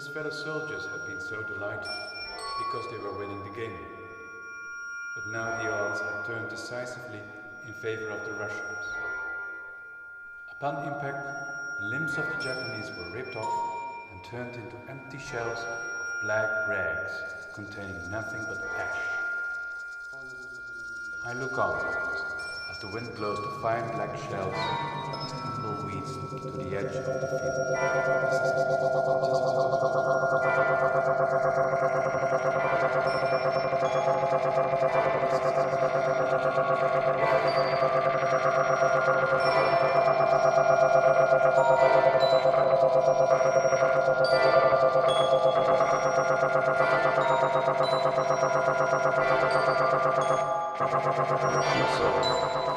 his fellow soldiers had been so delighted because they were winning the game. But now the odds had turned decisively in favor of the Russians. Upon impact, the limbs of the Japanese were ripped off and turned into empty shells of black rags containing nothing but ash. I look on the wind blows the fine black shells of tumbleweeds to the edge of the field.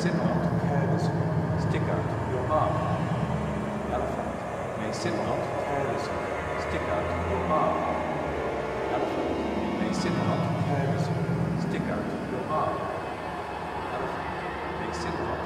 Sit not carelessly, stick out your arm. Elephant may sit not carelessly, stick out your arm. Elephant may sit not carelessly, stick out your arm. Elephant may sit not